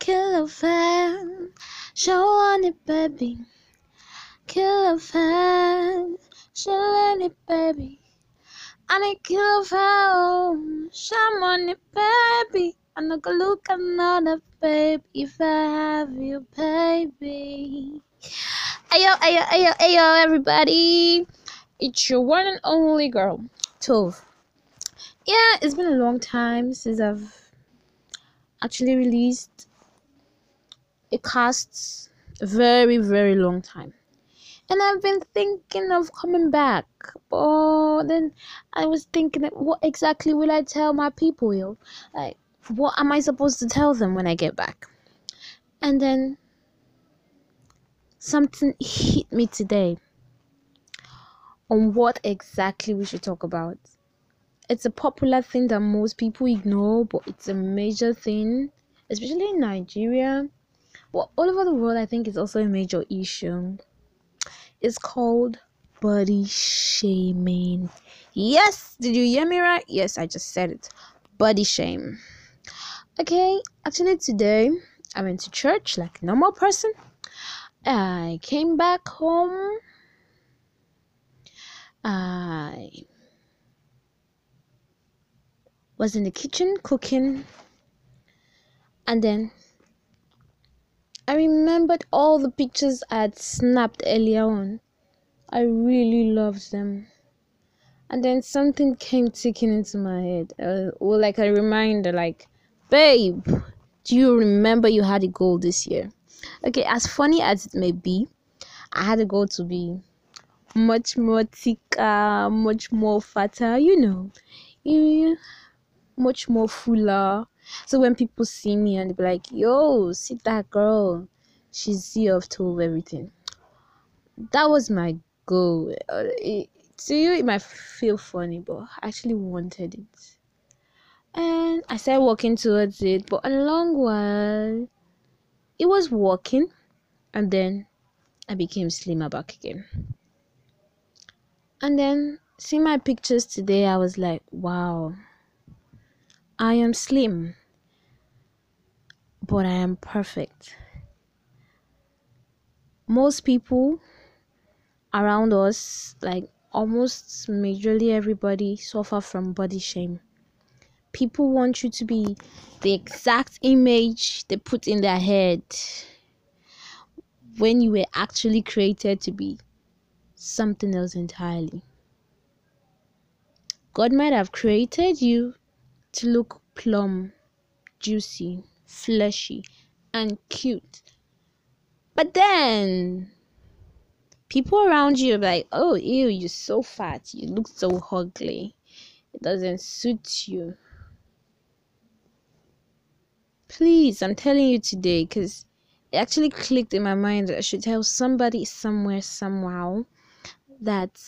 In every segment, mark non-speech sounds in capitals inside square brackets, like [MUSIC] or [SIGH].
kill a fan. Show on it, baby. Kill a fan. Show on it, baby. I need kill a fan. Show on it, baby. I'm not gonna look another baby if I have you, baby. Ayo, ayo, ayo, ayo, everybody. It's your one and only girl, Tove. Yeah, it's been a long time since I've actually released a cast. A very, very long time. And I've been thinking of coming back. But then I was thinking, what exactly will I tell my people, yo? Like, what am I supposed to tell them when I get back? And then something hit me today on what exactly we should talk about. It's a popular thing that most people ignore, but it's a major thing, especially in Nigeria. Well, all over the world, I think it's also a major issue. It's called body shaming. Yes, did you hear me right? Yes, I just said it. Body shame. Okay, actually, today I went to church like a normal person. I came back home. I was in the kitchen cooking, and then remembered all the pictures I had snapped earlier on. I really loved them. And then something came ticking into my head, uh, or like a reminder, like, babe, do you remember you had a goal this year? Okay, as funny as it may be, I had a goal to be much more thicker, much more fatter, you know, much more fuller. So when people see me and be like, yo, see that girl, she's Z of Tove everything. That was my goal. Uh, it, to you, it might feel funny, but I actually wanted it and I started walking towards it. But a long while, it was walking, and then I became slimmer back again. And then seeing my pictures today, I was like, wow, I am slim, but I am perfect. Most people around us, like almost majorly everybody, suffer from body shame people want you to be the exact image they put in their head when you were actually created to be something else entirely. God might have created you to look plump, juicy, fleshy, and cute. But then people around you are like, oh, ew, you're so fat, you look so ugly, it doesn't suit you. Please i'm telling you today because it actually clicked in my mind that i should tell somebody somewhere somehow that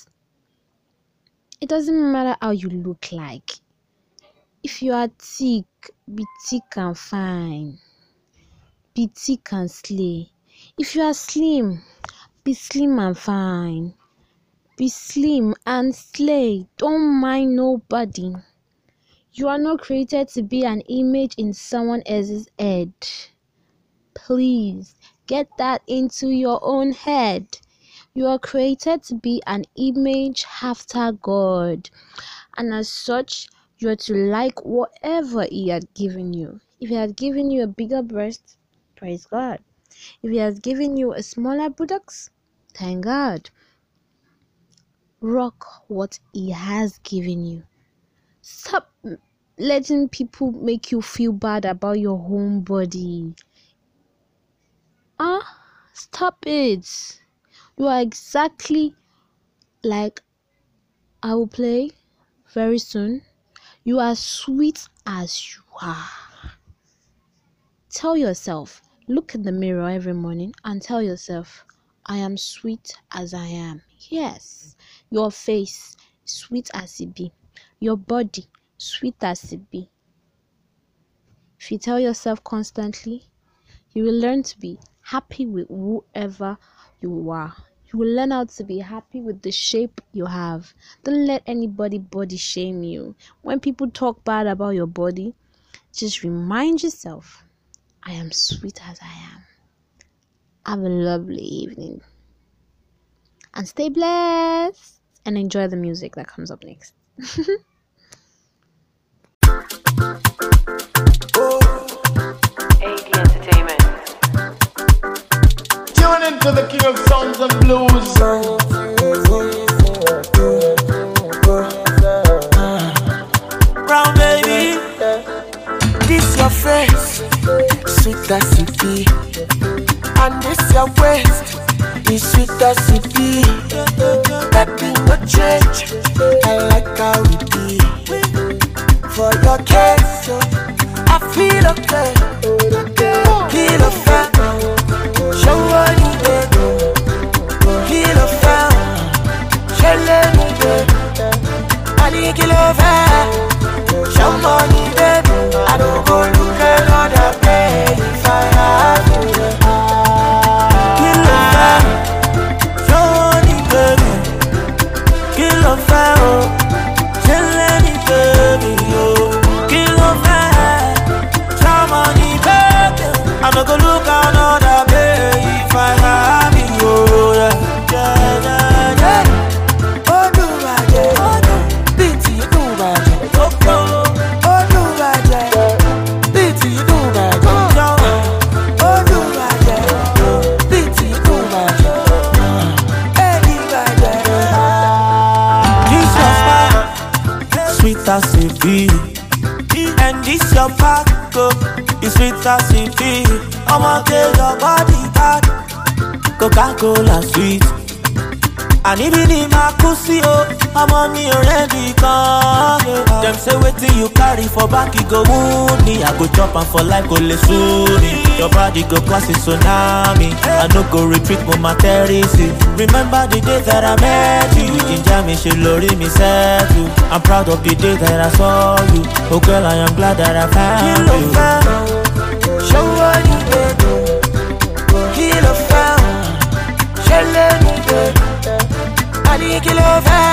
it doesn't matter how you look like. If you are thick be thick and fine. Be thick and slay if you are slim be slim and fine be slim and slay don't mind nobody you are not created to be an image in someone else's head. Please get that into your own head. You are created to be an image after God, and as such, you are to like whatever He had given you. If He had given you a bigger breast, praise God. If He has given you a smaller buttocks, thank God. Rock what He has given you. Stop letting people make you feel bad about your own body. Ah, uh, stop it. You are exactly like I will play very soon. You are sweet as you are. Tell yourself, look in the mirror every morning and tell yourself, I am sweet as I am. Yes, your face, sweet as it be. Your body, sweet as it be. If you tell yourself constantly, you will learn to be happy with whoever you are. You will learn how to be happy with the shape you have. Don't let anybody body shame you. When people talk bad about your body, just remind yourself I am sweet as I am. Have a lovely evening. And stay blessed and enjoy the music that comes up next. [LAUGHS] AD Entertainment. Tune into the king of sounds and blues. Change, I like how it be. For your case, I feel okay, feel fan, show what you feel me baby. I need kilo fair. Eh? Show money, baby. I oh. Sweet as it be, and this your back, oh, it's sweet as it be. Ọmọge your body bad, Coca-Cola sweet. And even in my pussy, oh, I'm on me already come them say wetin you carry for back e go wound me i go chop am for life go le sue me your body go cause a tsunami. I no go repeat mo ma tẹ́rìsì remember the day that i met you. Jíjà mi ṣe lórí mi you. i'm proud of the day that i saw you. Oh girl i am glad that i found you. kí ló fẹ́ ṣọwọ́ ní gbèdó kí ló fẹ́ ṣẹlẹ̀ ní kí ló fẹ́.